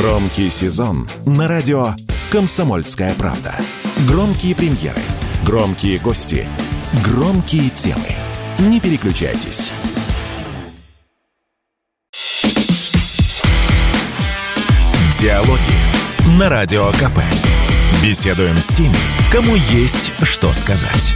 Громкий сезон на радио «Комсомольская правда». Громкие премьеры, громкие гости, громкие темы. Не переключайтесь. Диалоги на Радио КП. Беседуем с теми, кому есть что сказать.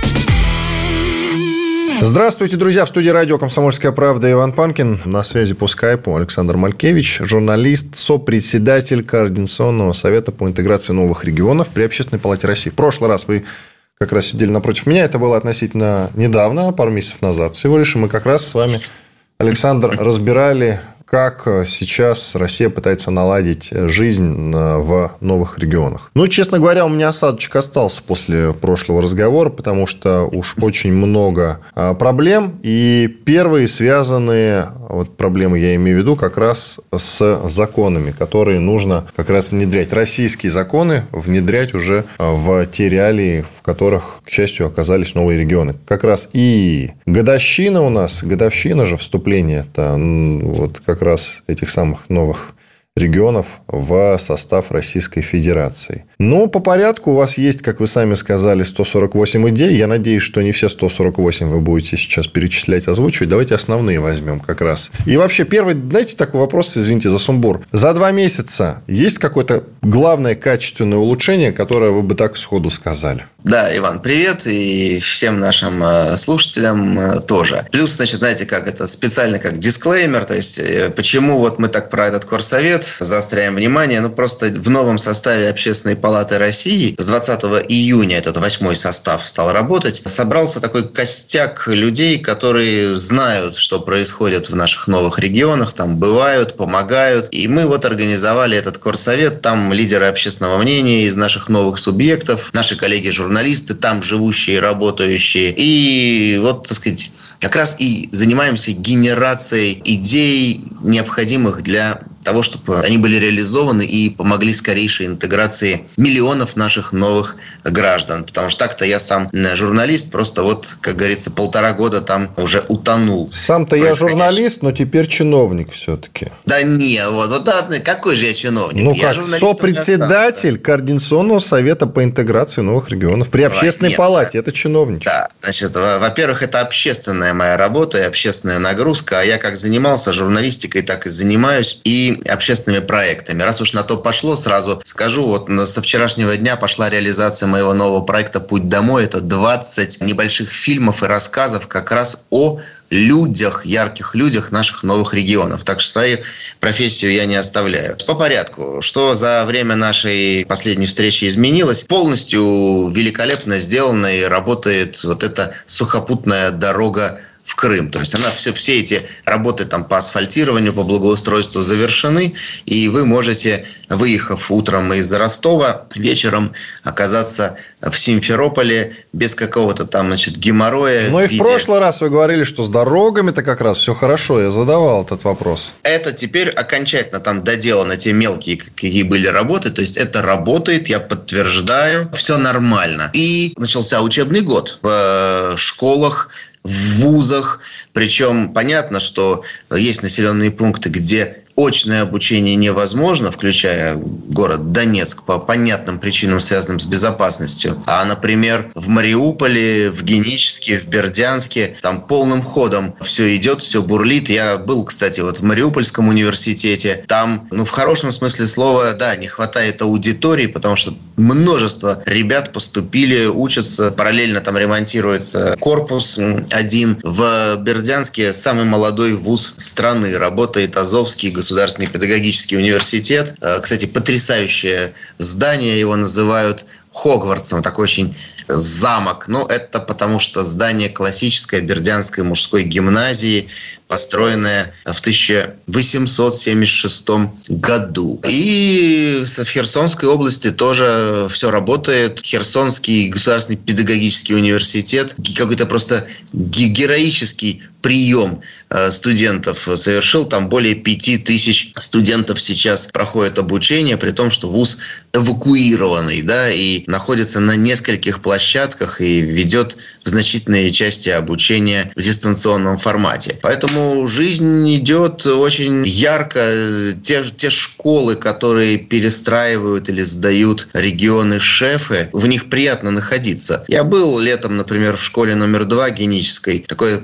Здравствуйте, друзья. В студии радио «Комсомольская правда» Иван Панкин. На связи по скайпу Александр Малькевич, журналист, сопредседатель Координационного совета по интеграции новых регионов при Общественной палате России. В прошлый раз вы как раз сидели напротив меня. Это было относительно недавно, пару месяцев назад всего лишь. Мы как раз с вами, Александр, разбирали как э, сейчас Россия пытается наладить жизнь э, в новых регионах. Ну, честно говоря, у меня осадочек остался после прошлого разговора, потому что уж очень много э, проблем. И первые связанные, вот проблемы я имею в виду, как раз с законами, которые нужно как раз внедрять. Российские законы внедрять уже в те реалии, в которых, к счастью, оказались новые регионы. Как раз и годовщина у нас, годовщина же вступления, это вот как раз этих самых новых регионов в состав Российской Федерации. Но по порядку у вас есть, как вы сами сказали, 148 идей. Я надеюсь, что не все 148 вы будете сейчас перечислять, озвучивать. Давайте основные возьмем как раз. И вообще, первый, знаете, такой вопрос, извините за сумбур. За два месяца есть какое-то главное качественное улучшение, которое вы бы так сходу сказали? Да, Иван, привет, и всем нашим э, слушателям э, тоже. Плюс, значит, знаете, как это специально как дисклеймер, то есть э, почему вот мы так про этот корсовет заостряем внимание, ну просто в новом составе Общественной палаты России с 20 июня этот восьмой состав стал работать, собрался такой костяк людей, которые знают, что происходит в наших новых регионах, там бывают, помогают, и мы вот организовали этот корсовет, там лидеры общественного мнения из наших новых субъектов, наши коллеги-журналисты, журналисты там живущие, работающие. И вот, так сказать, как раз и занимаемся генерацией идей, необходимых для того, чтобы они были реализованы и помогли скорейшей интеграции миллионов наших новых граждан. Потому что так-то я сам журналист, просто вот, как говорится, полтора года там уже утонул. Сам-то я журналист, но теперь чиновник все-таки. Да не, вот, вот да, какой же я чиновник? Ну я как, сопредседатель Координационного совета по интеграции новых регионов при общественной Нет, палате. Это чиновничек. Да, значит, во-первых, это общественная моя работа и общественная нагрузка. А я как занимался журналистикой, так и занимаюсь. И общественными проектами. Раз уж на то пошло, сразу скажу, вот со вчерашнего дня пошла реализация моего нового проекта «Путь домой». Это 20 небольших фильмов и рассказов как раз о людях, ярких людях наших новых регионов. Так что свою профессию я не оставляю. По порядку. Что за время нашей последней встречи изменилось? Полностью великолепно сделано и работает вот эта сухопутная дорога в Крым. То есть она все, все эти работы там по асфальтированию, по благоустройству завершены, и вы можете, выехав утром из Ростова, вечером оказаться в Симферополе без какого-то там, значит, геморроя. Ну и в прошлый раз вы говорили, что с дорогами-то как раз все хорошо. Я задавал этот вопрос. Это теперь окончательно там доделаны те мелкие, какие были работы. То есть это работает, я подтверждаю, все нормально. И начался учебный год в школах в вузах. Причем понятно, что есть населенные пункты, где очное обучение невозможно, включая город Донецк, по понятным причинам, связанным с безопасностью. А, например, в Мариуполе, в Геническе, в Бердянске, там полным ходом все идет, все бурлит. Я был, кстати, вот в Мариупольском университете. Там, ну, в хорошем смысле слова, да, не хватает аудитории, потому что множество ребят поступили, учатся, параллельно там ремонтируется корпус один. В Бердянске самый молодой вуз страны работает Азовский государственный педагогический университет. Э, кстати, потрясающее здание, его называют Хогвартсом, такой очень замок. Но это потому, что здание классической Бердянской мужской гимназии, построенное в 1876 году. И в Херсонской области тоже все работает. Херсонский государственный педагогический университет какой-то просто героический прием э, студентов совершил. Там более пяти тысяч студентов сейчас проходят обучение, при том, что вуз эвакуированный, да, и находится на нескольких площадках площадках и ведет в значительной части обучения в дистанционном формате. Поэтому жизнь идет очень ярко. Те, те школы, которые перестраивают или сдают регионы шефы, в них приятно находиться. Я был летом, например, в школе номер два генической. Такое,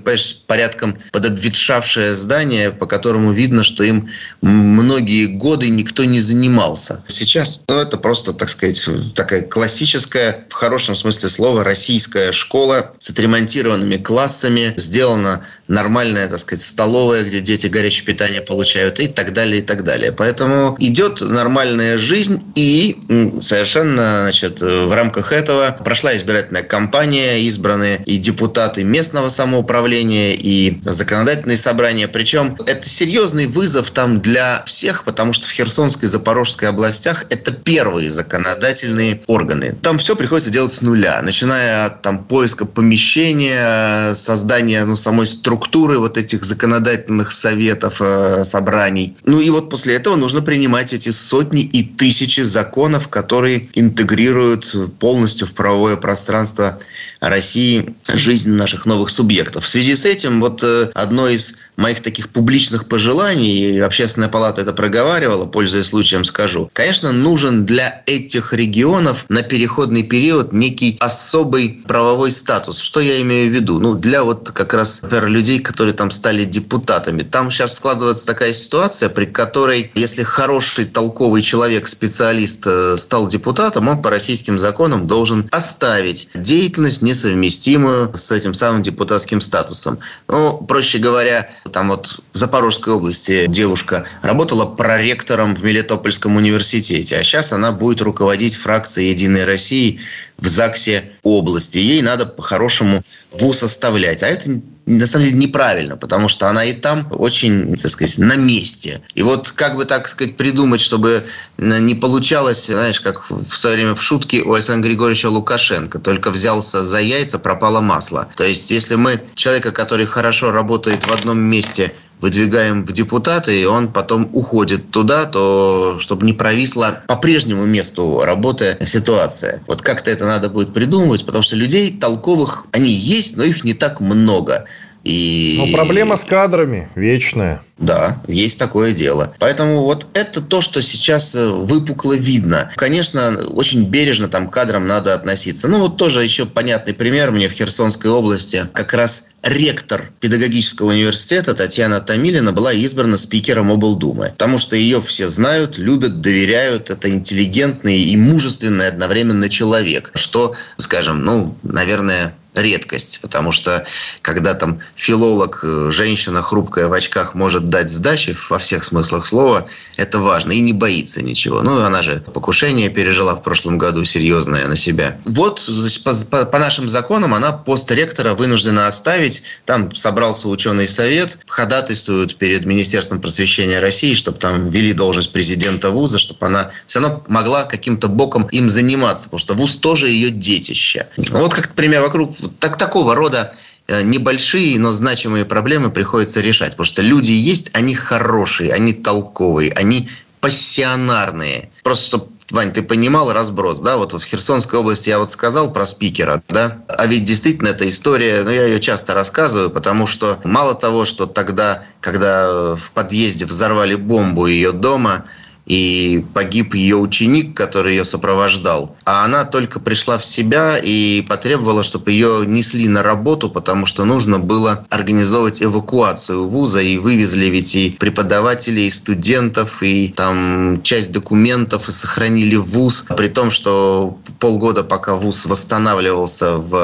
порядком подобветшавшее здание, по которому видно, что им многие годы никто не занимался. Сейчас ну, это просто, так сказать, такая классическая, в хорошем смысле слова, российская школа с отремонтированными классами, сделана нормальная, так сказать, столовая, где дети горячее питание получают и так далее, и так далее. Поэтому идет нормальная жизнь и совершенно, значит, в рамках этого прошла избирательная кампания, избраны и депутаты местного самоуправления, и законодательные собрания. Причем это серьезный вызов там для всех, потому что в Херсонской и Запорожской областях это первые законодательные органы. Там все приходится делать с нуля, начиная от там, поиска помещения, создания ну, самой структуры вот этих законодательных советов, э, собраний. Ну и вот после этого нужно принимать эти сотни и тысячи законов, которые интегрируют полностью в правовое пространство России жизнь наших новых субъектов. В связи с этим вот э, одно из моих таких публичных пожеланий, и Общественная палата это проговаривала, пользуясь случаем скажу, конечно, нужен для этих регионов на переходный период некий особый правовой статус. Что я имею в виду? Ну, для вот как раз, например, людей, которые там стали депутатами. Там сейчас складывается такая ситуация, при которой, если хороший, толковый человек, специалист э, стал депутатом, он по российским законам должен оставить деятельность, несовместимую с этим самым депутатским статусом. Ну, проще говоря, там вот в Запорожской области девушка работала проректором в Мелитопольском университете, а сейчас она будет руководить фракцией «Единой России» в ЗАГСе области. Ей надо по-хорошему вуз оставлять. А это на самом деле неправильно, потому что она и там очень, так сказать, на месте. И вот как бы так сказать придумать, чтобы не получалось, знаешь, как в свое время в шутке у Александра Григорьевича Лукашенко, только взялся за яйца, пропало масло. То есть, если мы человека, который хорошо работает в одном месте, выдвигаем в депутаты, и он потом уходит туда, то чтобы не провисла по прежнему месту работы ситуация. Вот как-то это надо будет придумывать, потому что людей толковых, они есть, но их не так много. И... Но проблема с кадрами вечная. Да, есть такое дело. Поэтому вот это то, что сейчас э, выпукло видно. Конечно, очень бережно там к кадрам надо относиться. Ну вот тоже еще понятный пример мне в Херсонской области. Как раз ректор педагогического университета Татьяна Томилина была избрана спикером облдумы. Потому что ее все знают, любят, доверяют. Это интеллигентный и мужественный одновременно человек. Что, скажем, ну, наверное, редкость, потому что когда там филолог, э, женщина хрупкая в очках может дать сдачи во всех смыслах слова, это важно и не боится ничего. Ну, она же покушение пережила в прошлом году серьезное на себя. Вот по, по, по нашим законам она пост ректора вынуждена оставить. Там собрался ученый совет, ходатайствуют перед Министерством просвещения России, чтобы там ввели должность президента вуза, чтобы она все равно могла каким-то боком им заниматься, потому что вуз тоже ее детище. Вот как, например, вокруг так, такого рода э, небольшие, но значимые проблемы приходится решать. Потому что люди есть, они хорошие, они толковые, они пассионарные. Просто чтобы Вань, ты понимал разброс, да? Вот в Херсонской области я вот сказал про спикера, да? А ведь действительно эта история, ну, я ее часто рассказываю, потому что мало того, что тогда, когда в подъезде взорвали бомбу ее дома, и погиб ее ученик, который ее сопровождал. А она только пришла в себя и потребовала, чтобы ее несли на работу, потому что нужно было организовывать эвакуацию вуза, и вывезли ведь и преподавателей, и студентов, и там часть документов, и сохранили вуз, при том, что полгода, пока вуз восстанавливался в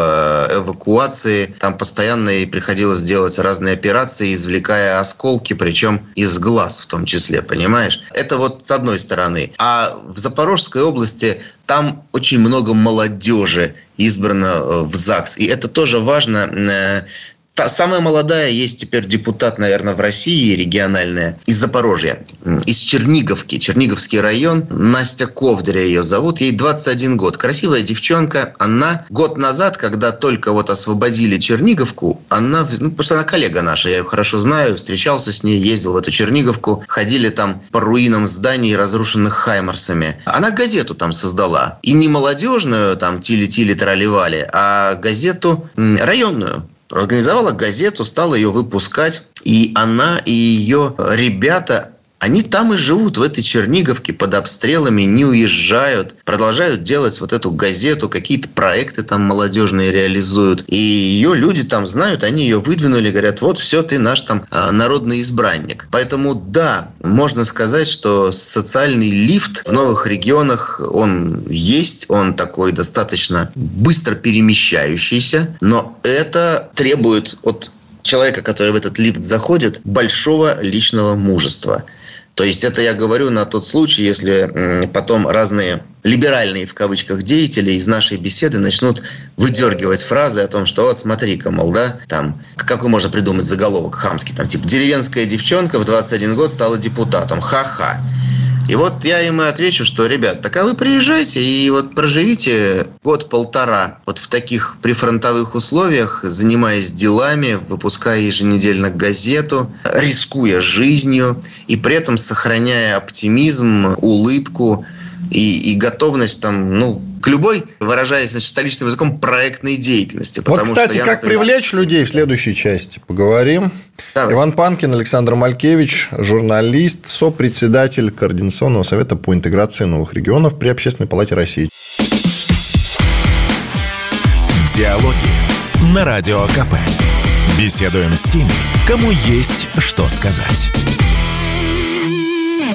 эвакуации, там постоянно и приходилось делать разные операции, извлекая осколки, причем из глаз в том числе, понимаешь? Это вот одной стороны. А в Запорожской области там очень много молодежи избрано э, в ЗАГС. И это тоже важно э, Та, самая молодая есть теперь депутат, наверное, в России региональная из Запорожья, из Черниговки, Черниговский район. Настя Ковдря ее зовут, ей 21 год. Красивая девчонка. Она год назад, когда только вот освободили Черниговку, она, ну, потому что она коллега наша, я ее хорошо знаю, встречался с ней, ездил в эту Черниговку, ходили там по руинам зданий, разрушенных Хаймарсами. Она газету там создала. И не молодежную, там, тили-тили, тролливали, а газету районную организовала газету, стала ее выпускать. И она и ее ребята они там и живут, в этой Черниговке, под обстрелами, не уезжают, продолжают делать вот эту газету, какие-то проекты там молодежные реализуют. И ее люди там знают, они ее выдвинули, говорят, вот все, ты наш там а, народный избранник. Поэтому да, можно сказать, что социальный лифт в новых регионах, он есть, он такой достаточно быстро перемещающийся, но это требует от человека, который в этот лифт заходит, большого личного мужества. То есть это я говорю на тот случай, если потом разные либеральные в кавычках деятели из нашей беседы начнут выдергивать фразы о том, что вот смотри-ка, мол, да, там, какой можно придумать заголовок хамский, там, типа, деревенская девчонка в 21 год стала депутатом, ха-ха. И вот я им и отвечу, что, ребят, так а вы приезжайте и вот проживите год-полтора вот в таких прифронтовых условиях, занимаясь делами, выпуская еженедельно газету, рискуя жизнью и при этом сохраняя оптимизм, улыбку и, и готовность там, ну, к любой, выражаясь значит, столичным языком, проектной деятельности. Вот, кстати, я, как например... привлечь людей в следующей части поговорим. Давай. Иван Панкин, Александр Малькевич, журналист, сопредседатель Координационного совета по интеграции новых регионов при Общественной палате России. Диалоги на Радио КП. Беседуем с теми, кому есть что сказать.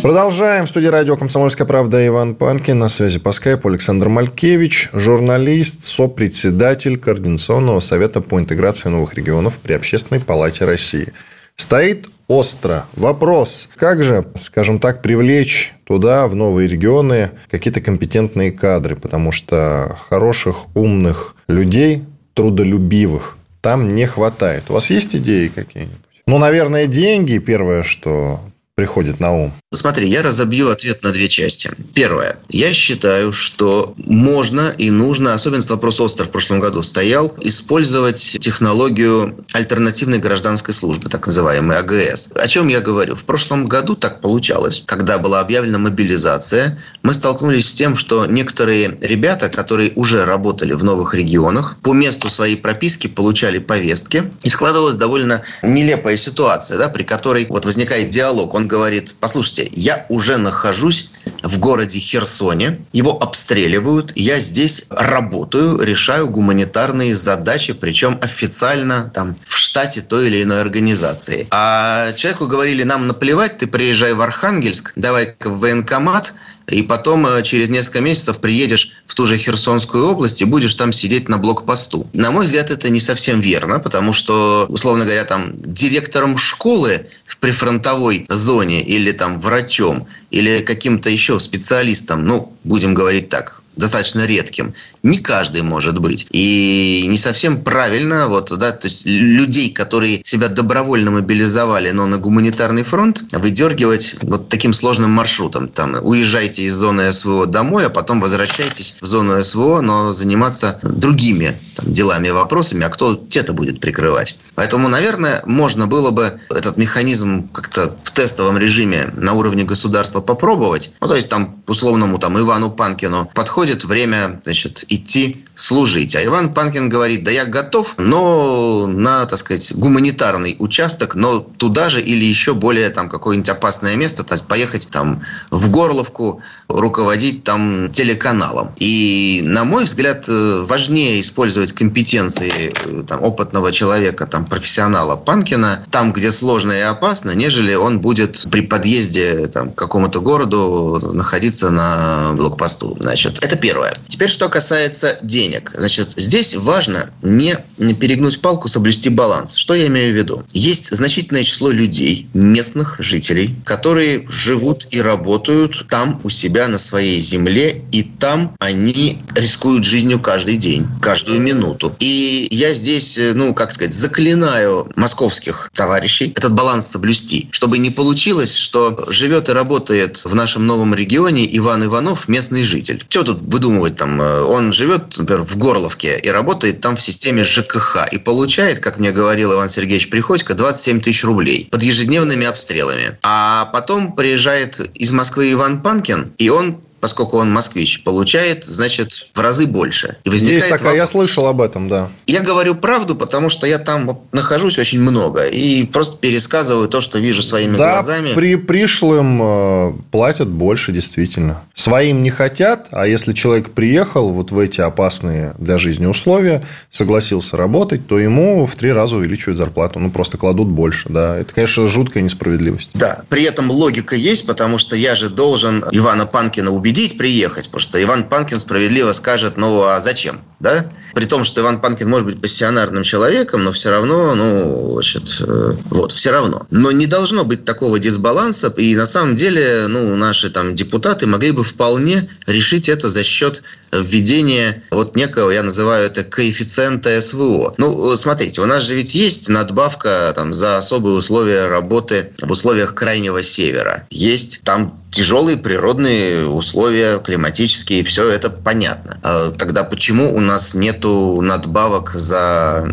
Продолжаем. В студии радио «Комсомольская правда» Иван Панкин. На связи по скайпу Александр Малькевич, журналист, сопредседатель Координационного совета по интеграции новых регионов при Общественной палате России. Стоит остро вопрос, как же, скажем так, привлечь туда, в новые регионы, какие-то компетентные кадры, потому что хороших, умных людей, трудолюбивых, там не хватает. У вас есть идеи какие-нибудь? Ну, наверное, деньги первое, что приходит на ум? Смотри, я разобью ответ на две части. Первое. Я считаю, что можно и нужно, особенно вопрос остро в прошлом году стоял, использовать технологию альтернативной гражданской службы, так называемой АГС. О чем я говорю? В прошлом году так получалось, когда была объявлена мобилизация, мы столкнулись с тем, что некоторые ребята, которые уже работали в новых регионах, по месту своей прописки получали повестки, и складывалась довольно нелепая ситуация, да, при которой вот возникает диалог. Он говорит, послушайте, я уже нахожусь в городе Херсоне, его обстреливают, я здесь работаю, решаю гуманитарные задачи, причем официально там в штате той или иной организации. А человеку говорили, нам наплевать, ты приезжай в Архангельск, давай-ка в военкомат, и потом э, через несколько месяцев приедешь в ту же Херсонскую область и будешь там сидеть на блокпосту. На мой взгляд, это не совсем верно, потому что, условно говоря, там директором школы прифронтовой зоне или там врачом или каким-то еще специалистом, ну, будем говорить так, достаточно редким. Не каждый может быть. И не совсем правильно, вот, да, то есть людей, которые себя добровольно мобилизовали, но на гуманитарный фронт, выдергивать вот таким сложным маршрутом. Там, уезжайте из зоны СВО домой, а потом возвращайтесь в зону СВО, но заниматься другими там, делами и вопросами, а кто те-то будет прикрывать. Поэтому, наверное, можно было бы этот механизм как-то в тестовом режиме на уровне государства попробовать. Ну, то есть там условному там Ивану Панкину подходит время значит, идти служить. А Иван Панкин говорит, да я готов, но на, так сказать, гуманитарный участок, но туда же или еще более там какое-нибудь опасное место, то есть поехать там в Горловку, руководить там телеканалом. И, на мой взгляд, э, важнее использовать компетенции э, там, опытного человека, там, профессионала Панкина, там, где сложно и опасно, нежели он будет при подъезде там, к какому-то городу находиться на блокпосту. Значит, это Это первое. Теперь, что касается денег. Значит, здесь важно не перегнуть палку, соблюсти баланс. Что я имею в виду? Есть значительное число людей, местных жителей, которые живут и работают там у себя на своей земле, и там они рискуют жизнью каждый день, каждую минуту. И я здесь, э, ну, как сказать, заклинаю московских товарищей этот баланс соблюсти, чтобы не получилось, что живет и работает в нашем новом регионе Иван Иванов, местный житель. Что тут выдумывать там? Э, живет, например, в Горловке и работает там в системе ЖКХ и получает, как мне говорил Иван Сергеевич Приходько, 27 тысяч рублей под ежедневными обстрелами. А потом приезжает из Москвы Иван Панкин, и он поскольку он москвич, получает, значит, в разы больше. И возникает Есть такая, вопрос. я слышал об этом, да. Я говорю правду, потому что я там нахожусь очень много и просто пересказываю то, что вижу своими да, глазами. при пришлым э, платят больше, действительно. Своим не хотят, а если человек приехал вот в эти опасные для жизни условия, согласился работать, то ему в три раза увеличивают зарплату. Ну, просто кладут больше, да. Это, конечно, жуткая несправедливость. Да, при этом логика есть, потому что я же должен Ивана Панкина убить убедить приехать, потому что Иван Панкин справедливо скажет, ну а зачем? Да? При том, что Иван Панкин может быть пассионарным человеком, но все равно, ну, значит, э, вот, все равно. Но не должно быть такого дисбаланса, и на самом деле, ну, наши там депутаты могли бы вполне решить это за счет введения вот некого, я называю это коэффициента СВО. Ну, смотрите, у нас же ведь есть надбавка там за особые условия работы в условиях крайнего севера. Есть там тяжелые природные условия, климатические, все это понятно. А тогда почему у нас нету надбавок за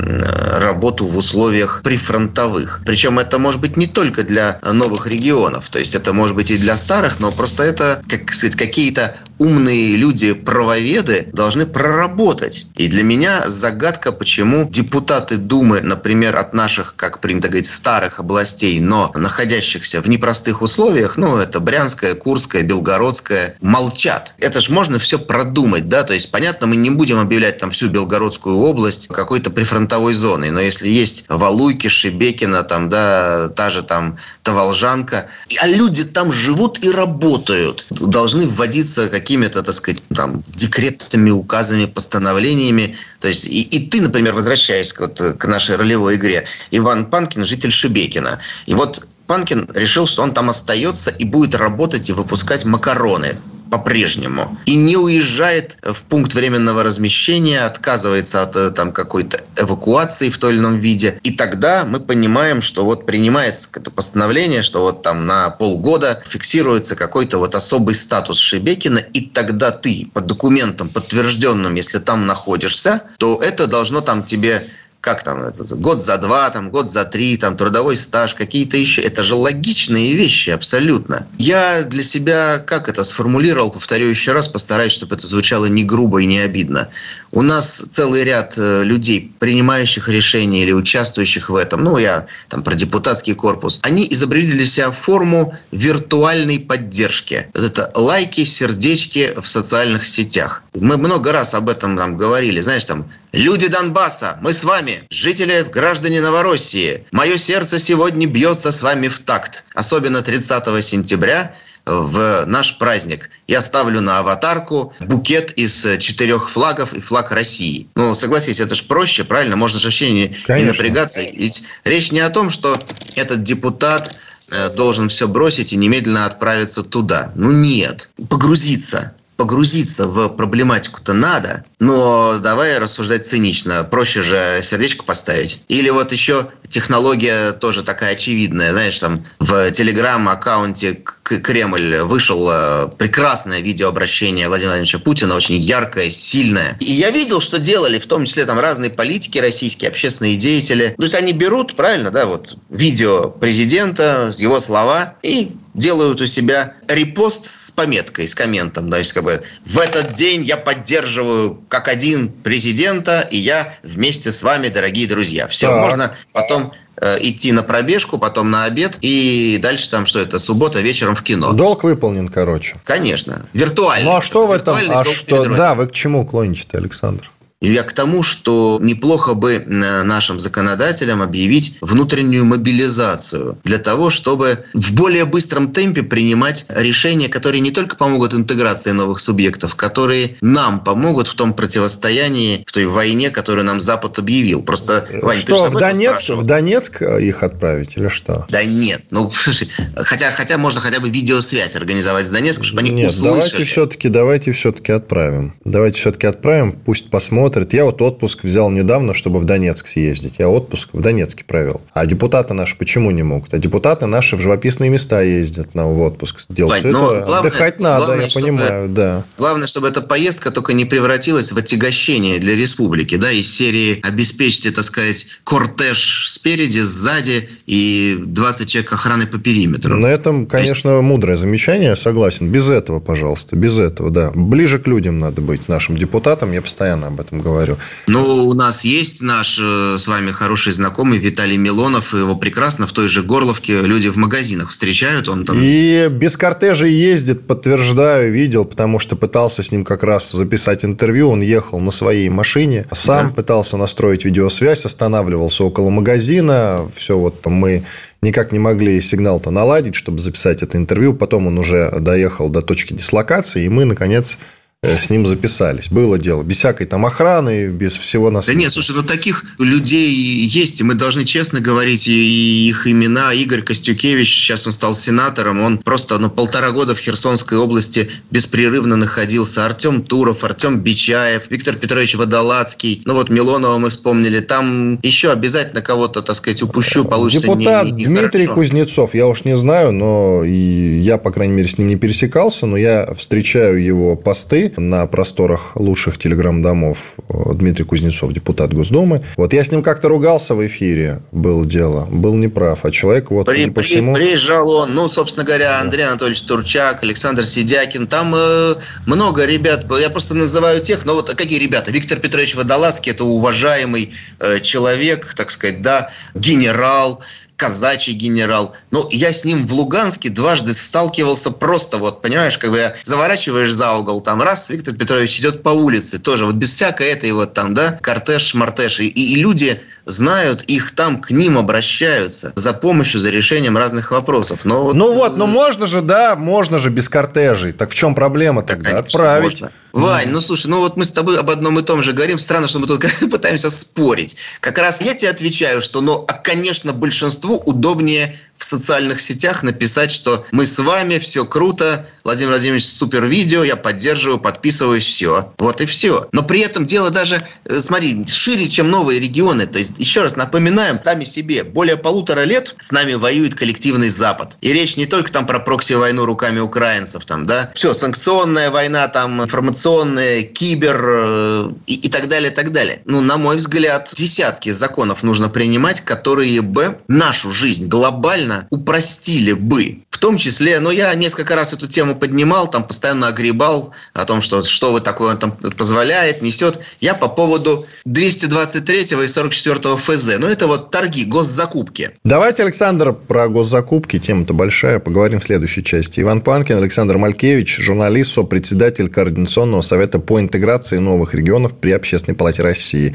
работу в условиях прифронтовых? Причем это может быть не только для новых регионов, то есть это может быть и для старых, но просто это, как сказать, какие-то умные люди, правоведы, должны проработать. И для меня загадка, почему депутаты Думы, например, от наших, как принято говорить, старых областей, но находящихся в непростых условиях, ну, это Брянская, Курская, Белгородская молчат. Это же можно все продумать, да, то есть, понятно, мы не будем объявлять там всю Белгородскую область какой-то прифронтовой зоной, но если есть Валуйки, Шебекина, там, да, та же там Таволжанка, а люди там живут и работают, должны вводиться какими-то, так сказать, там, декретами, указами, постановлениями, то есть, и, и ты, например, возвращаясь вот, к нашей ролевой игре, Иван Панкин, житель Шебекина, и вот Панкин решил, что он там остается и будет работать и выпускать макароны по-прежнему. И не уезжает в пункт временного размещения, отказывается от э, там, какой-то эвакуации в том или ином виде. И тогда мы понимаем, что вот принимается это постановление, что вот там на полгода фиксируется какой-то вот особый статус Шебекина, и тогда ты по документам подтвержденным, если там находишься, то это должно там тебе как там, этот, год за два, там, год за три, там, трудовой стаж, какие-то еще. Это же логичные вещи абсолютно. Я для себя, как это сформулировал, повторю еще раз, постараюсь, чтобы это звучало не грубо и не обидно. У нас целый ряд э, людей, принимающих решения или участвующих в этом, ну, я там про депутатский корпус, они изобрели для себя форму виртуальной поддержки. Это лайки, сердечки в социальных сетях. Мы много раз об этом там говорили. Знаешь, там, люди Донбасса, мы с вами, жители, граждане Новороссии. Мое сердце сегодня бьется с вами в такт. Особенно 30 сентября – в наш праздник. Я ставлю на аватарку букет из четырех флагов и флаг России. Ну, согласись, это же проще, правильно? Можно же вообще не, не напрягаться. Ведь речь не о том, что этот депутат э, должен все бросить и немедленно отправиться туда. Ну нет. Погрузиться погрузиться в проблематику-то надо, но давай рассуждать цинично. Проще же сердечко поставить. Или вот еще технология тоже такая очевидная. Знаешь, там в телеграм-аккаунте Кремль вышел э, прекрасное видеообращение Владимира Владимировича Путина, очень яркое, сильное. И я видел, что делали, в том числе там разные политики российские, общественные деятели. То есть они берут, правильно, да, вот видео президента, его слова и делают у себя репост с пометкой, с комментом. То есть, как бы, в этот день я поддерживаю как один президента, и я вместе с вами, дорогие друзья. Все, так. можно потом идти на пробежку, потом на обед, и дальше там что это, суббота вечером в кино. Долг выполнен, короче. Конечно. Виртуально. Ну, а что в этом? А что, да, вы к чему клоните Александр? Я к тому, что неплохо бы нашим законодателям объявить внутреннюю мобилизацию для того, чтобы в более быстром темпе принимать решения, которые не только помогут интеграции новых субъектов, которые нам помогут в том противостоянии, в той войне, которую нам Запад объявил. Просто, Вань, что, ты в Донецк, в Донецк их отправить или что? Да нет, ну, слушай, хотя, хотя можно хотя бы видеосвязь организовать с Донецком, чтобы они нет, услышали. давайте все-таки, давайте все-таки отправим. Давайте все-таки отправим, пусть посмотрят. Я вот отпуск взял недавно, чтобы в Донецк съездить. Я отпуск в Донецке провел. А депутаты наши почему не могут? А депутаты наши в живописные места ездят на в отпуск. Делать Вань, это главное, отдыхать надо, главное, я чтобы, понимаю, да. Главное, чтобы эта поездка только не превратилась в отягощение для республики, да, из серии обеспечьте, так сказать, кортеж спереди, сзади и 20 человек охраны по периметру. На этом, конечно, есть... мудрое замечание, согласен. Без этого, пожалуйста, без этого, да. Ближе к людям надо быть нашим депутатам, я постоянно об этом говорю. Ну, у нас есть наш э, с вами хороший знакомый Виталий Милонов, его прекрасно в той же Горловке люди в магазинах встречают, он там... И без кортежа ездит, подтверждаю, видел, потому что пытался с ним как раз записать интервью, он ехал на своей машине, сам да. пытался настроить видеосвязь, останавливался около магазина, все вот мы никак не могли сигнал-то наладить, чтобы записать это интервью. Потом он уже доехал до точки дислокации, и мы, наконец, с ним записались. Было дело. Без всякой там охраны, без всего на свете. Да нет, слушай, ну таких людей есть, и мы должны честно говорить и их имена. Игорь Костюкевич, сейчас он стал сенатором, он просто ну, полтора года в Херсонской области беспрерывно находился. Артем Туров, Артем Бичаев, Виктор Петрович Водолацкий, ну вот Милонова мы вспомнили. Там еще обязательно кого-то, так сказать, упущу, получится Депутат не, не Дмитрий хорошо. Кузнецов, я уж не знаю, но я, по крайней мере, с ним не пересекался, но я встречаю его посты, на просторах лучших телеграм-домов э, Дмитрий Кузнецов, депутат Госдумы. Вот я с ним как-то ругался в эфире, было дело, был неправ. А человек вот, при, по всему... Приезжал он, ну, собственно говоря, Андрей. Анатольевич Турчак, Александр Сидякин, там э, много ребят, я просто называю тех, но вот какие ребята? Виктор Петрович Водолазский, это уважаемый э, человек, так сказать, да, генерал, казачий генерал. Но я с ним в Луганске дважды сталкивался просто вот, понимаешь, как бы заворачиваешь за угол, там раз, Виктор Петрович идет по улице, тоже вот без всякой этой вот там, да, кортеж, мартеш. И, и люди знают, их там к ним обращаются за помощью, за решением разных вопросов. Но вот... Ну вот, ну можно же, да, можно же без кортежей. Так в чем проблема тогда? Да, Отправить. Можно. Вань, ну слушай, ну вот мы с тобой об одном и том же говорим. Странно, что мы тут пытаемся спорить. Как раз я тебе отвечаю, что, ну, а, конечно, большинству удобнее в социальных сетях написать, что мы с вами, все круто, Владимир Владимирович, супер видео, я поддерживаю, подписываюсь, все. Вот и все. Но при этом дело даже, э, смотри, шире, чем новые регионы. То есть, еще раз напоминаем сами себе, более полутора лет с нами воюет коллективный Запад. И речь не только там про прокси-войну руками украинцев, там, да, все, санкционная война, там, информационная, кибер э, и, и так далее, и так далее. Ну, на мой взгляд, десятки законов нужно принимать, которые бы нашу жизнь глобально реально упростили бы. В том числе, ну, я несколько раз эту тему поднимал, там постоянно огребал о том, что что вы такое он там позволяет, несет. Я по поводу 223 и 44 ФЗ. Ну, это вот торги, госзакупки. Давайте, Александр, про госзакупки. Тема-то большая. Поговорим в следующей части. Иван Панкин, Александр Малькевич, журналист, сопредседатель Координационного совета по интеграции новых регионов при Общественной палате России.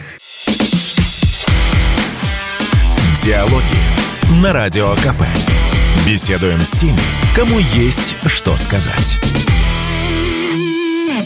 Диалоги на Радио КП. Беседуем с теми, кому есть что сказать.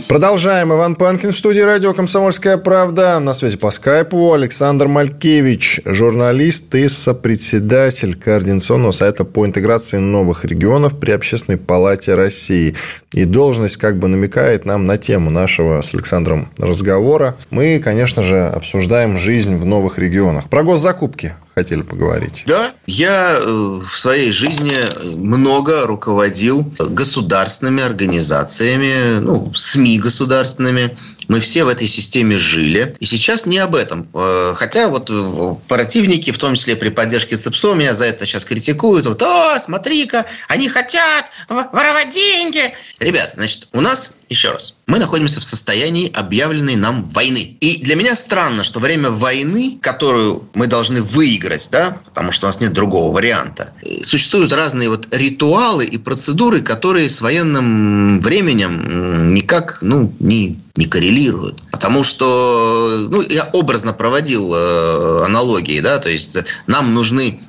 Продолжаем. Иван Панкин в студии радио «Комсомольская правда». На связи по скайпу Александр Малькевич, журналист и сопредседатель Координационного совета по интеграции новых регионов при Общественной палате России. И должность как бы намекает нам на тему нашего с Александром разговора. Мы, конечно же, обсуждаем жизнь в новых регионах. Про госзакупки хотели поговорить. Да, я э, в своей жизни много руководил государственными организациями, ну, СМИ государственными. Мы все в этой системе жили. И сейчас не об этом. Э, хотя вот э, противники, в том числе при поддержке ЦИПСО, меня за это сейчас критикуют. Вот, о, смотри-ка, они хотят воровать деньги. Ребят, значит, у нас еще раз, мы находимся в состоянии объявленной нам войны. И для меня странно, что время войны, которую мы должны выиграть, да, потому что у нас нет другого варианта, существуют разные вот ритуалы и процедуры, которые с военным временем никак, ну, не не коррелируют. Потому что, ну, я образно проводил э, аналогии, да, то есть нам нужны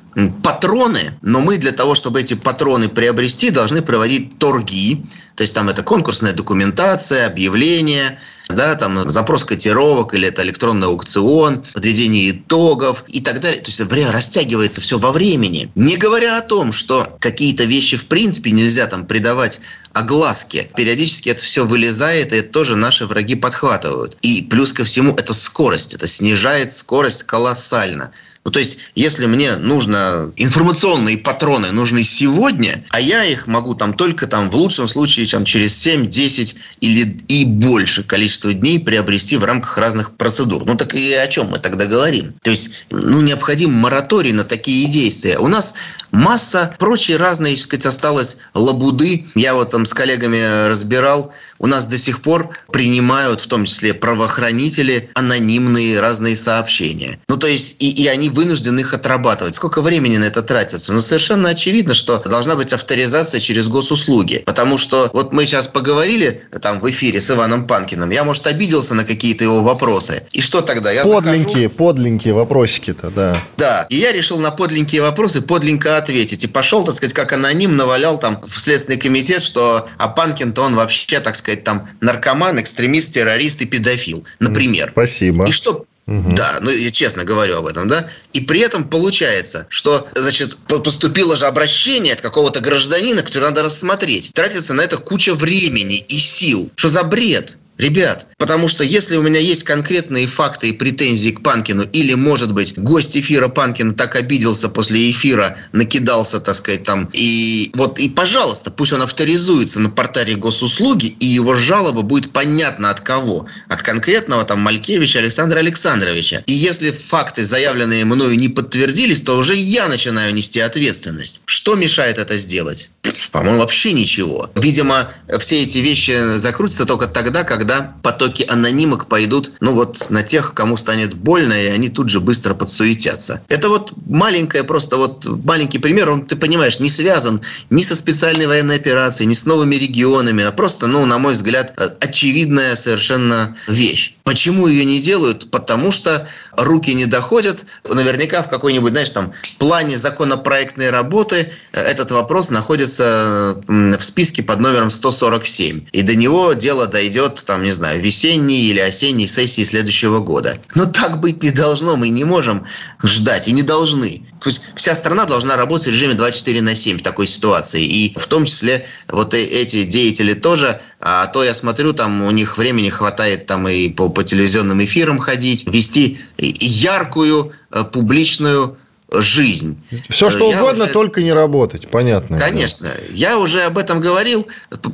патроны, но мы для того, чтобы эти патроны приобрести, должны проводить торги. То есть там это конкурсная документация, объявление, да, там запрос котировок или это электронный аукцион, подведение итогов и так далее. То есть время растягивается все во времени. Не говоря о том, что какие-то вещи в принципе нельзя там придавать огласке. Периодически это все вылезает, и это тоже наши враги подхватывают. И плюс ко всему это скорость. Это снижает скорость колоссально. Ну, то есть, если мне нужно информационные патроны нужны сегодня, а я их могу там только там в лучшем случае там, через 7, 10 или и больше количество дней приобрести в рамках разных процедур. Ну, так и о чем мы тогда говорим? То есть, ну, необходим мораторий на такие действия. У нас масса прочей разной, так сказать, осталось лабуды. Я вот там с коллегами разбирал, у нас до сих пор принимают, в том числе правоохранители, анонимные разные сообщения. Ну, то есть, и, и они вынуждены их отрабатывать. Сколько времени на это тратится? Ну, совершенно очевидно, что должна быть авторизация через госуслуги. Потому что вот мы сейчас поговорили там в эфире с Иваном Панкиным, я, может, обиделся на какие-то его вопросы. И что тогда? Я подленькие, захожу... подленькие вопросики-то, да. Да, и я решил на подленькие вопросы подленько ответить. И пошел, так сказать, как аноним навалял там в Следственный комитет, что а Панкин-то он вообще, так сказать, там наркоман, экстремист, террорист и педофил, например. Спасибо. И что Угу. Да, ну я честно говорю об этом, да. И при этом получается, что, значит, поступило же обращение от какого-то гражданина, который надо рассмотреть. Тратится на это куча времени и сил. Что за бред? Ребят, потому что если у меня есть конкретные факты и претензии к Панкину, или, может быть, гость эфира Панкина так обиделся после эфира, накидался, так сказать, там, и вот, и, пожалуйста, пусть он авторизуется на портале госуслуги, и его жалоба будет понятна от кого? От конкретного, там, Малькевича Александра Александровича. И если факты, заявленные мною, не подтвердились, то уже я начинаю нести ответственность. Что мешает это сделать? По-моему, вообще ничего. Видимо, все эти вещи закрутятся только тогда, когда тогда потоки анонимок пойдут, ну вот, на тех, кому станет больно, и они тут же быстро подсуетятся. Это вот маленькая, просто вот маленький пример, он, ты понимаешь, не связан ни со специальной военной операцией, ни с новыми регионами, а просто, ну, на мой взгляд, очевидная совершенно вещь. Почему ее не делают? Потому что руки не доходят. Наверняка в какой-нибудь, знаешь, там плане законопроектной работы э, этот вопрос находится в списке под номером 147. И до него дело дойдет, там, не знаю, весенней или осенней сессии следующего года. Но так быть не должно. Мы не можем ждать и не должны. То есть вся страна должна работать в режиме 24 на 7 в такой ситуации. И в том числе вот э, эти деятели тоже. А то я смотрю, там у них времени хватает там и по, по телевизионным эфирам ходить, вести яркую э, публичную жизнь. Все что я угодно, уже... только не работать, понятно. Конечно. Да. Я уже об этом говорил,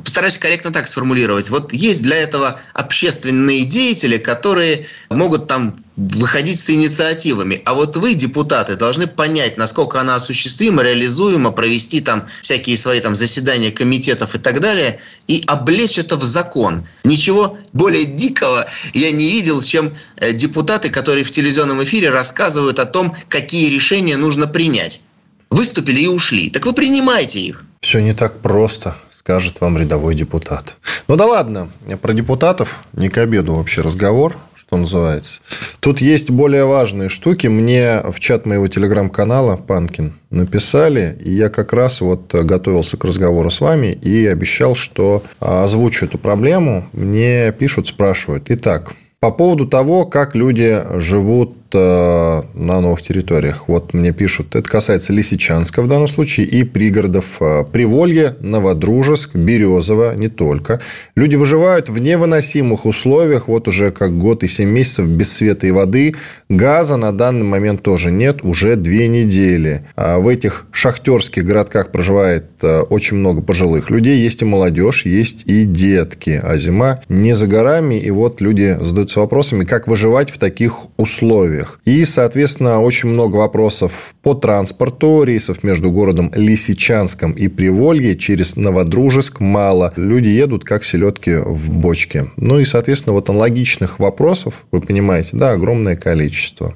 постараюсь корректно так сформулировать. Вот есть для этого общественные деятели, которые могут там выходить с инициативами. А вот вы, депутаты, должны понять, насколько она осуществима, реализуема, провести там всякие свои там заседания комитетов и так далее, и облечь это в закон. Ничего более дикого я не видел, чем э, депутаты, которые в телевизионном эфире рассказывают о том, какие решения нужно принять. Выступили и ушли. Так вы принимайте их. Все не так просто, скажет вам рядовой депутат. Ну да ладно, про депутатов не к обеду вообще разговор что называется. Тут есть более важные штуки. Мне в чат моего телеграм-канала Панкин написали, и я как раз вот готовился к разговору с вами и обещал, что озвучу эту проблему. Мне пишут, спрашивают. Итак, по поводу того, как люди живут на новых территориях. Вот мне пишут, это касается Лисичанска в данном случае и пригородов э, Приволье, Новодружеск, Березово, не только. Люди выживают в невыносимых условиях, вот уже как год и 7 месяцев без света и воды. Газа на данный момент тоже нет, уже две недели. А в этих шахтерских городках проживает э, очень много пожилых людей, есть и молодежь, есть и детки. А зима не за горами, и вот люди задаются вопросами, как выживать в таких условиях условиях. И, соответственно, очень много вопросов по транспорту, рейсов между городом Лисичанском и Приволье через Новодружеск мало. Люди едут как селедки в бочке. Ну и, соответственно, вот аналогичных вопросов, вы понимаете, да, огромное количество.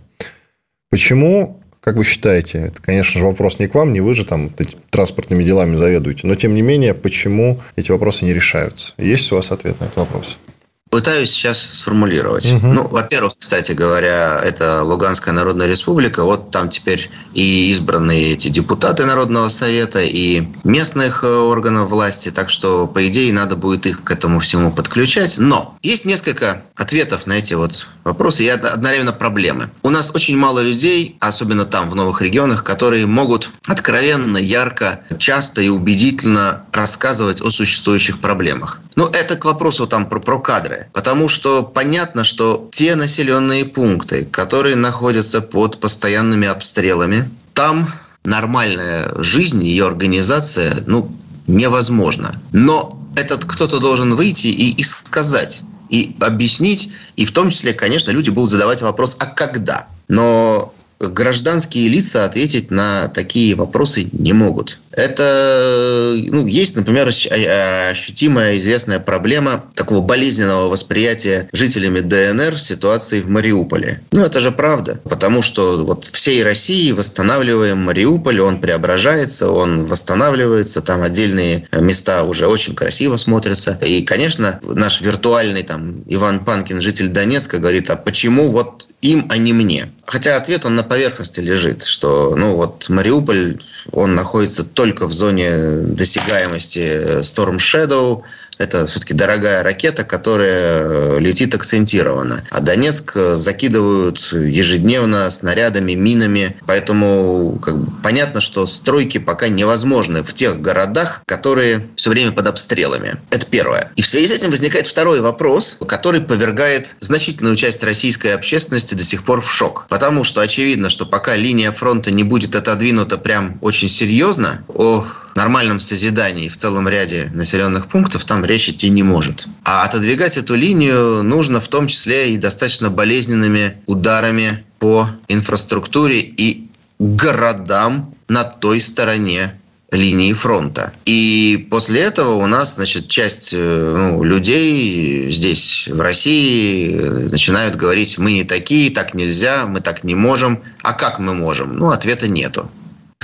Почему как вы считаете, это, конечно же, вопрос не к вам, не вы же там транспортными делами заведуете, но тем не менее, почему эти вопросы не решаются? Есть у вас ответ на этот вопрос? Пытаюсь сейчас сформулировать. Угу. Ну, во-первых, кстати говоря, это Луганская Народная Республика. Вот там теперь и избранные эти депутаты Народного Совета, и местных э, органов власти. Так что, по идее, надо будет их к этому всему подключать. Но есть несколько ответов на эти вот вопросы и одновременно проблемы. У нас очень мало людей, особенно там, в новых регионах, которые могут откровенно, ярко, часто и убедительно рассказывать о существующих проблемах. Ну, это к вопросу там про, про кадры. Потому что понятно, что те населенные пункты, которые находятся под постоянными обстрелами, там нормальная жизнь, ее организация, ну, невозможно. Но этот кто-то должен выйти и, и сказать, и объяснить, и в том числе, конечно, люди будут задавать вопрос, а когда? Но гражданские лица ответить на такие вопросы не могут. Это ну, есть, например, ощутимая известная проблема такого болезненного восприятия жителями ДНР ситуации в Мариуполе. Ну, это же правда, потому что вот всей России восстанавливаем Мариуполь, он преображается, он восстанавливается, там отдельные места уже очень красиво смотрятся. И, конечно, наш виртуальный там Иван Панкин, житель Донецка, говорит, а почему вот им, а не мне? Хотя ответ он на поверхности лежит, что ну вот Мариуполь, он находится только в зоне досягаемости Storm Shadow, это все-таки дорогая ракета, которая э, летит акцентированно. А Донецк э, закидывают ежедневно снарядами, минами. Поэтому как бы, понятно, что стройки пока невозможны в тех городах, которые все время под обстрелами. Это первое. И в связи с этим возникает второй вопрос, который повергает значительную часть российской общественности до сих пор в шок. Потому что очевидно, что пока линия фронта не будет отодвинута прям очень серьезно, о нормальном созидании в целом ряде населенных пунктов там речь идти не может. А отодвигать эту линию нужно в том числе и достаточно болезненными ударами по инфраструктуре и городам на той стороне линии фронта. И после этого у нас, значит, часть э, ну, людей здесь, в России, начинают говорить, мы не такие, так нельзя, мы так не можем. А как мы можем? Ну, ответа нету.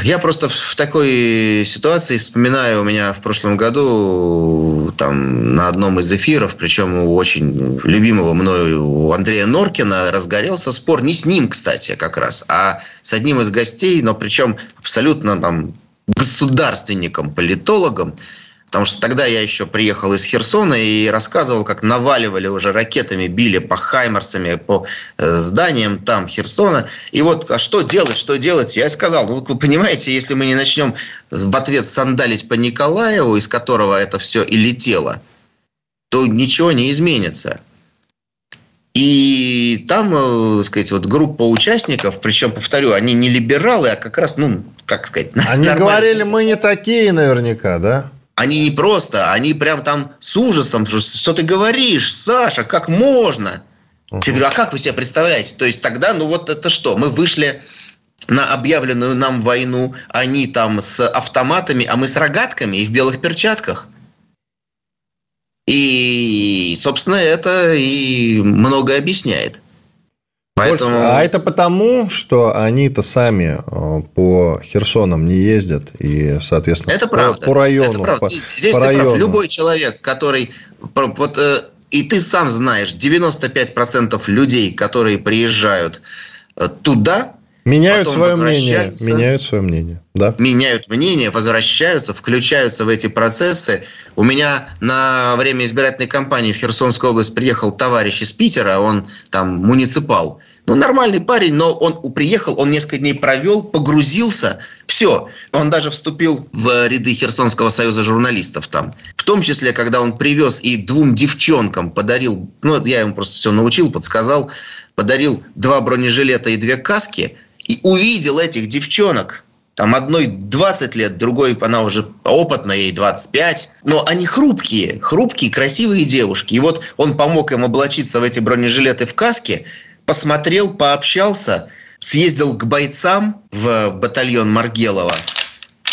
Я просто в такой ситуации вспоминаю, у меня в прошлом году там на одном из эфиров, причем у очень любимого мною у Андрея Норкина разгорелся спор, не с ним, кстати, как раз, а с одним из гостей, но причем абсолютно там государственником, политологом, Потому что тогда я еще приехал из Херсона и рассказывал, как наваливали уже ракетами, били по хаймарсами, по э, зданиям там Херсона. И вот, а что делать, что делать? Я сказал, ну, вы понимаете, если мы не начнем в ответ сандалить по Николаеву, из которого это все и летело, то ничего не изменится. И там, э, так сказать, вот группа участников, причем, повторю, они не либералы, а как раз, ну, как сказать... Они говорили, мы не такие наверняка, да? Они не просто, они прям там с ужасом, что, что ты говоришь, Саша, как можно? Uh-huh. Я говорю, а как вы себе представляете? То есть тогда, ну вот это что? Мы вышли на объявленную нам войну, они там с автоматами, а мы с рогатками и в белых перчатках. И, собственно, это и многое объясняет. Поэтому... А это потому, что они-то сами э, по Херсонам не ездят и, соответственно, это правда. по, району. Это правда. По, Здесь по ты району. прав. Любой человек, который вот э, и ты сам знаешь, 95% людей, которые приезжают э, туда, Меняют свое мнение. Меняют свое мнение. Да. Меняют мнение, возвращаются, включаются в эти процессы. У меня на время избирательной кампании в Херсонскую область приехал товарищ из Питера, он там муниципал. Ну, нормальный парень, но он приехал, он несколько дней провел, погрузился, все. Он даже вступил в ряды Херсонского союза журналистов там. В том числе, когда он привез и двум девчонкам подарил, ну, я ему просто все научил, подсказал, подарил два бронежилета и две каски – и увидел этих девчонок, там одной 20 лет, другой она уже опытная, ей 25. Но они хрупкие, хрупкие, красивые девушки. И вот он помог им облачиться в эти бронежилеты в каске, посмотрел, пообщался, съездил к бойцам в батальон Маргелова,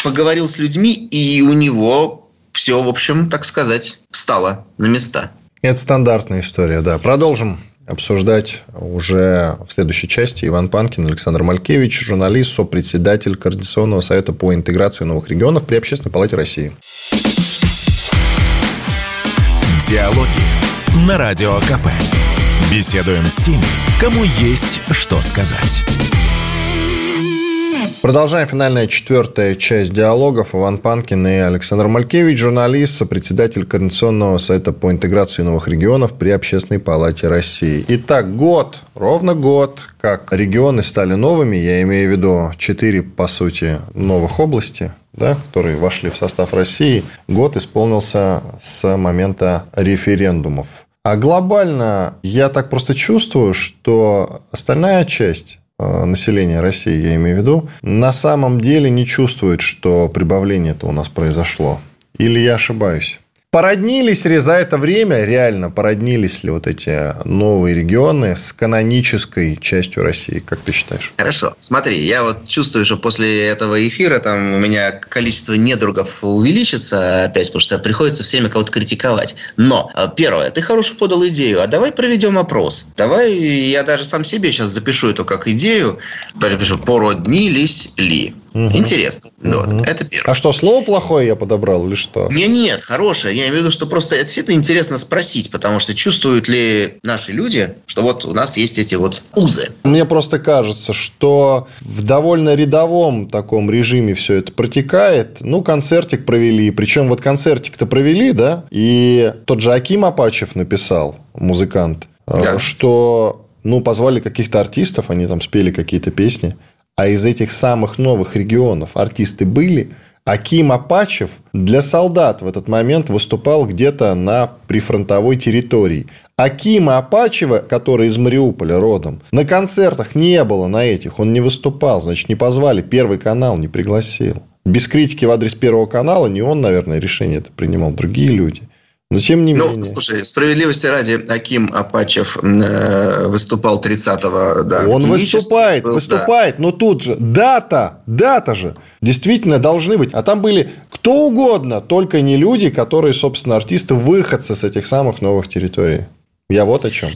поговорил с людьми, и у него все, в общем, так сказать, встало на места. Это стандартная история, да. Продолжим обсуждать уже в следующей части Иван Панкин, Александр Малькевич, журналист, сопредседатель Координационного совета по интеграции новых регионов при Общественной палате России. Диалоги на Радио КП. Беседуем с теми, кому есть что сказать. Продолжаем финальная четвертая часть диалогов. Иван Панкин и Александр Малькевич, журналист, председатель Координационного совета по интеграции новых регионов при Общественной палате России. Итак, год, ровно год, как регионы стали новыми, я имею в виду четыре, по сути, новых области, да, которые вошли в состав России, год исполнился с момента референдумов. А глобально я так просто чувствую, что остальная часть Э, населения России, я имею в виду, на самом деле не чувствует, что прибавление это у нас произошло. Или я ошибаюсь? Породнились ли за это время, реально породнились ли вот эти новые регионы с канонической частью России, как ты считаешь? Хорошо. Смотри, я вот чувствую, что после этого эфира там у меня количество недругов увеличится опять, потому что приходится все время кого-то критиковать. Но, э, первое, ты хорошо подал идею, а давай проведем опрос. Давай я даже сам себе сейчас запишу эту как идею, породнились ли. Угу. Интересно. Угу. Вот. Это первое. А что, слово плохое я подобрал или что? Не, нет, хорошее. Я имею в виду, что просто это всегда интересно спросить, потому что чувствуют ли наши люди, что вот у нас есть эти вот узы. Мне просто кажется, что в довольно рядовом таком режиме все это протекает. Ну, концертик провели. Причем вот концертик-то провели, да? И тот же Аким Апачев написал, музыкант, да. что ну, позвали каких-то артистов, они там спели какие-то песни – а из этих самых новых регионов артисты были, Аким Апачев для солдат в этот момент выступал где-то на прифронтовой территории. Акима Апачева, который из Мариуполя родом, на концертах не было на этих, он не выступал, значит, не позвали, Первый канал не пригласил. Без критики в адрес Первого канала не он, наверное, решение это принимал, другие люди. Но тем не ну, менее. слушай, справедливости ради, Аким Апачев э, выступал 30-го. Да, Он выступает, был, выступает, да. но тут же дата, дата же. Действительно должны быть. А там были кто угодно, только не люди, которые, собственно, артисты, выходцы с этих самых новых территорий. Я вот о чем.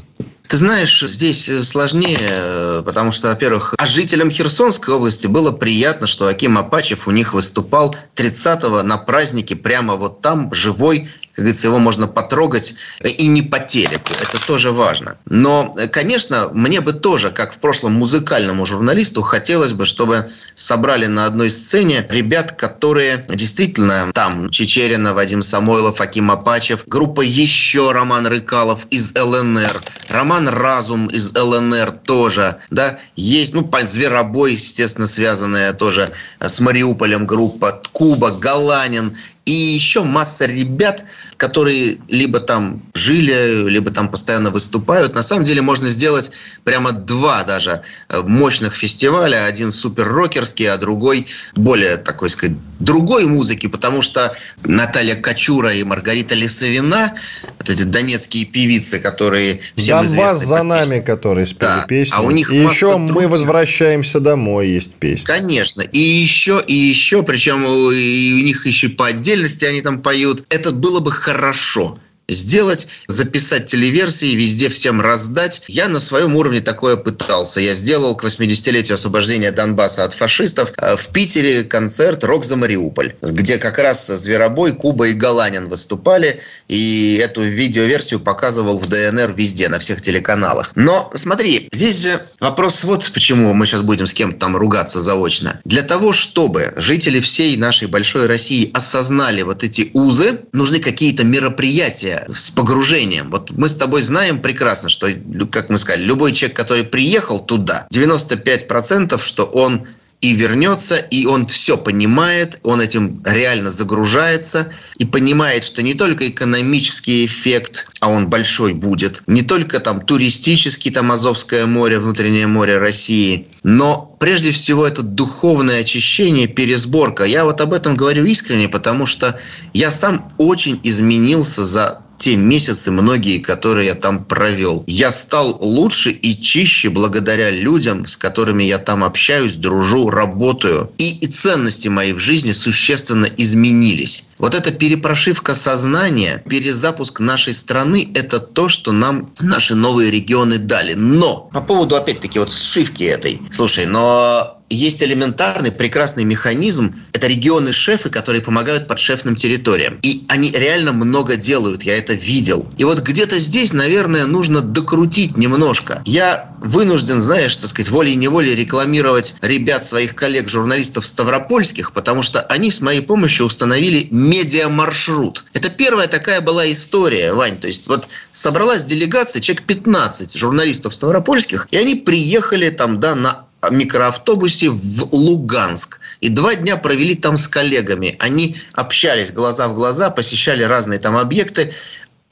Ты знаешь, здесь сложнее, э, потому что, во-первых, а жителям Херсонской области было приятно, что Аким Апачев у них выступал 30-го на празднике прямо вот там, живой как говорится, его можно потрогать и не по телеку. Это тоже важно. Но, конечно, мне бы тоже, как в прошлом музыкальному журналисту, хотелось бы, чтобы собрали на одной сцене ребят, которые действительно там Чечерина, Вадим Самойлов, Аким Апачев, группа еще Роман Рыкалов из ЛНР, Роман Разум из ЛНР тоже, да, есть, ну, Зверобой, естественно, связанная тоже с Мариуполем группа, Куба, Галанин и еще масса ребят, которые либо там жили, либо там постоянно выступают. На самом деле можно сделать прямо два даже э, мощных фестиваля. Один супер рокерский, а другой более такой, сказать, другой музыки, потому что Наталья Качура и Маргарита Лисовина, вот эти донецкие певицы, которые всем Донбасс за нами, которые спели да. песни. А у них и еще других. мы возвращаемся домой, есть песня. Конечно. И еще, и еще, причем и у них еще по отдельности они там поют. Это было бы хорошо сделать, записать телеверсии, везде всем раздать. Я на своем уровне такое пытался. Я сделал к 80-летию освобождения Донбасса от фашистов э, в Питере концерт «Рок за Мариуполь», где как раз Зверобой, Куба и Галанин выступали, и эту видеоверсию показывал в ДНР везде, на всех телеканалах. Но смотри, здесь же вопрос вот почему мы сейчас будем с кем-то там ругаться заочно. Для того, чтобы жители всей нашей большой России осознали вот эти узы, нужны какие-то мероприятия, с погружением. Вот мы с тобой знаем прекрасно, что, как мы сказали, любой человек, который приехал туда, 95% что он и вернется, и он все понимает, он этим реально загружается и понимает, что не только экономический эффект, а он большой будет, не только там туристический, там Азовское море, внутреннее море России, но прежде всего это духовное очищение, пересборка. Я вот об этом говорю искренне, потому что я сам очень изменился за те месяцы, многие, которые я там провел. Я стал лучше и чище благодаря людям, с которыми я там общаюсь, дружу, работаю. И, и ценности мои в жизни существенно изменились. Вот эта перепрошивка сознания, перезапуск нашей страны – это то, что нам наши новые регионы дали. Но по поводу, опять-таки, вот сшивки этой. Слушай, но есть элементарный, прекрасный механизм. Это регионы-шефы, которые помогают подшефным территориям. И они реально много делают, я это видел. И вот где-то здесь, наверное, нужно докрутить немножко. Я вынужден, знаешь, так сказать, волей-неволей рекламировать ребят, своих коллег-журналистов ставропольских, потому что они с моей помощью установили медиамаршрут. Это первая такая была история, Вань. То есть вот собралась делегация, человек 15 журналистов ставропольских, и они приехали там, да, на микроавтобусе в Луганск. И два дня провели там с коллегами. Они общались глаза в глаза, посещали разные там объекты.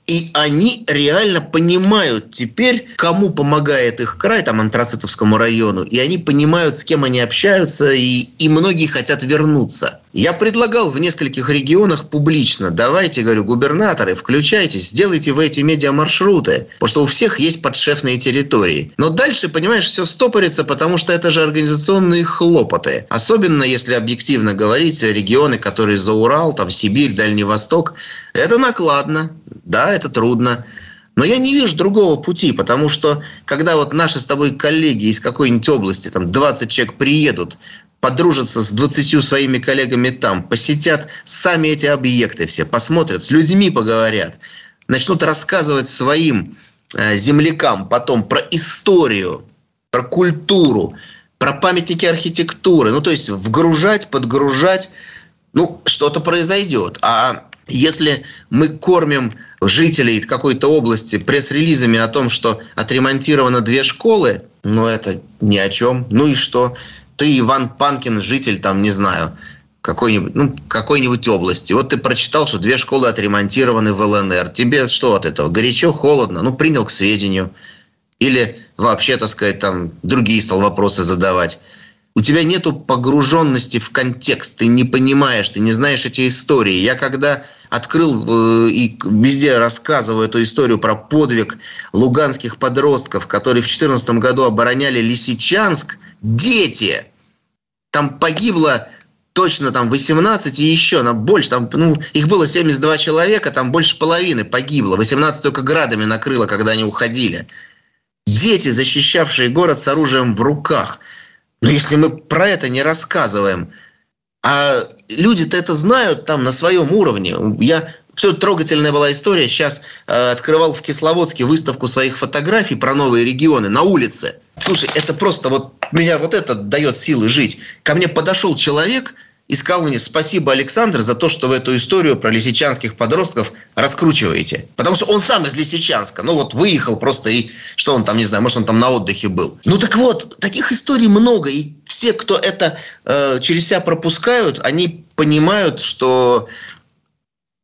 И они реально понимают теперь, кому помогает их край, там, Антрацитовскому району. И они понимают, с кем они общаются, и, и многие хотят вернуться. Я предлагал в нескольких регионах публично, давайте, говорю, губернаторы, включайтесь, сделайте в эти медиамаршруты, потому что у всех есть подшефные территории. Но дальше, понимаешь, все стопорится, потому что это же организационные хлопоты. Особенно, если объективно говорить, регионы, которые за Урал, там Сибирь, Дальний Восток, это накладно, да, это трудно. Но я не вижу другого пути, потому что когда вот наши с тобой коллеги из какой-нибудь области, там 20 человек приедут, подружатся с 20 своими коллегами там, посетят сами эти объекты все, посмотрят, с людьми поговорят, начнут рассказывать своим э, землякам потом про историю, про культуру, про памятники архитектуры. Ну, то есть вгружать, подгружать, ну, что-то произойдет. А если мы кормим жителей какой-то области пресс-релизами о том, что отремонтировано две школы, ну, это ни о чем. Ну и что? Ты, Иван Панкин, житель там, не знаю, какой-нибудь, ну, какой-нибудь области. Вот ты прочитал, что две школы отремонтированы в ЛНР. Тебе что от этого? Горячо, холодно? Ну, принял к сведению. Или вообще, так сказать, там другие стал вопросы задавать. У тебя нету погруженности в контекст, ты не понимаешь, ты не знаешь эти истории. Я когда открыл э, и везде рассказываю эту историю про подвиг луганских подростков, которые в 2014 году обороняли Лисичанск, дети. Там погибло точно там 18 и еще, на больше, там, ну, их было 72 человека, там больше половины погибло, 18 только градами накрыло, когда они уходили. Дети, защищавшие город с оружием в руках. Но если мы про это не рассказываем, а люди-то это знают там на своем уровне. Я все трогательная была история. Сейчас э, открывал в Кисловодске выставку своих фотографий про новые регионы на улице. Слушай, это просто вот меня вот это дает силы жить. Ко мне подошел человек и сказал мне спасибо, Александр, за то, что вы эту историю про лисичанских подростков раскручиваете. Потому что он сам из Лисичанска. Ну вот выехал просто и что он там, не знаю, может он там на отдыхе был. Ну так вот, таких историй много. И все, кто это э, через себя пропускают, они понимают, что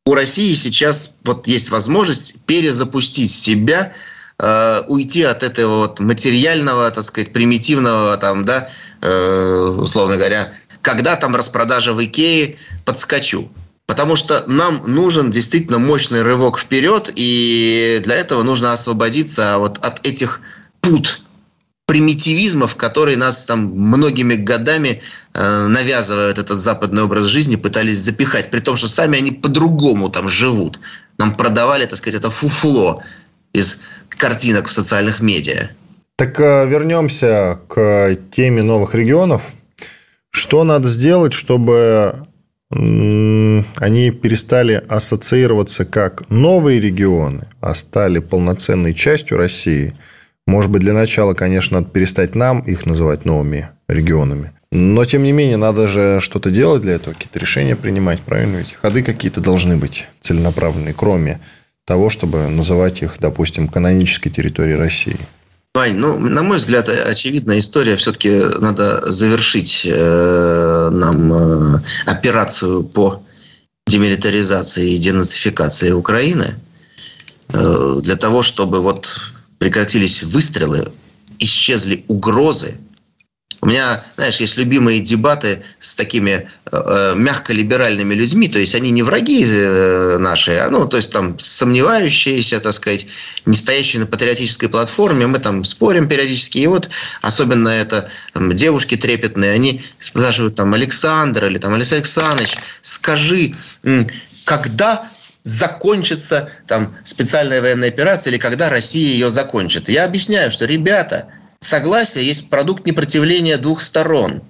у России сейчас вот есть возможность перезапустить себя, э, уйти от этого вот материального, так сказать, примитивного, там, да, э, условно говоря, когда там распродажа в Икее, подскочу. Потому что нам нужен действительно мощный рывок вперед, и для этого нужно освободиться вот от этих пут примитивизмов, которые нас там многими годами э, навязывают этот западный образ жизни, пытались запихать, при том, что сами они по-другому там живут. Нам продавали, так сказать, это фуфло из картинок в социальных медиа. Так э, вернемся к теме новых регионов. Что надо сделать, чтобы они перестали ассоциироваться как новые регионы, а стали полноценной частью России – может быть, для начала, конечно, надо перестать нам их называть новыми регионами. Но, тем не менее, надо же что-то делать для этого, какие-то решения принимать, правильно? Ведь ходы какие-то должны быть целенаправленные, кроме того, чтобы называть их, допустим, канонической территорией России. Вань, ну, на мой взгляд, очевидная история. Все-таки надо завершить э, нам э, операцию по демилитаризации и денацификации Украины э, для того, чтобы вот прекратились выстрелы, исчезли угрозы, У меня, знаешь, есть любимые дебаты с такими э, мягко-либеральными людьми, то есть они не враги э, наши, а, ну, то есть там сомневающиеся, так сказать, не стоящие на патриотической платформе, мы там спорим периодически, и вот особенно это там, девушки трепетные, они спрашивают там Александр или там Алексей Александрович, скажи, когда закончится там специальная военная операция или когда Россия ее закончит. Я объясняю, что, ребята, согласие есть продукт непротивления двух сторон.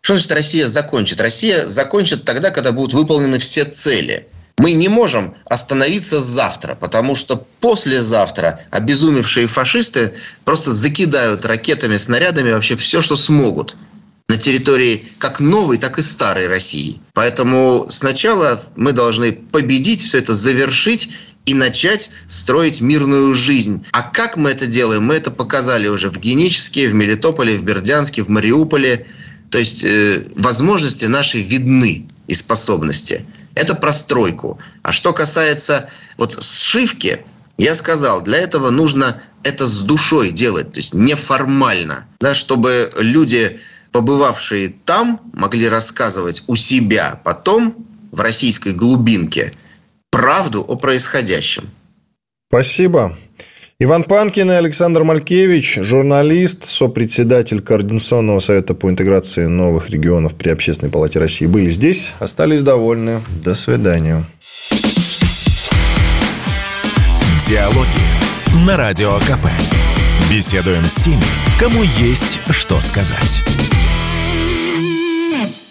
Что значит Россия закончит? Россия закончит тогда, когда будут выполнены все цели. Мы не можем остановиться завтра, потому что послезавтра обезумевшие фашисты просто закидают ракетами, снарядами вообще все, что смогут на территории как новой, так и старой России. Поэтому сначала мы должны победить, все это завершить и начать строить мирную жизнь. А как мы это делаем? Мы это показали уже в Геническе, в Мелитополе, в Бердянске, в Мариуполе. То есть э, возможности наши видны и способности. Это про стройку. А что касается вот сшивки, я сказал, для этого нужно это с душой делать, то есть неформально, да, чтобы люди побывавшие там, могли рассказывать у себя потом в российской глубинке правду о происходящем. Спасибо. Иван Панкин и Александр Малькевич, журналист, сопредседатель Координационного совета по интеграции новых регионов при Общественной палате России, были здесь, остались довольны. До свидания. Диалоги на Радио КП. Беседуем с теми, кому есть что сказать.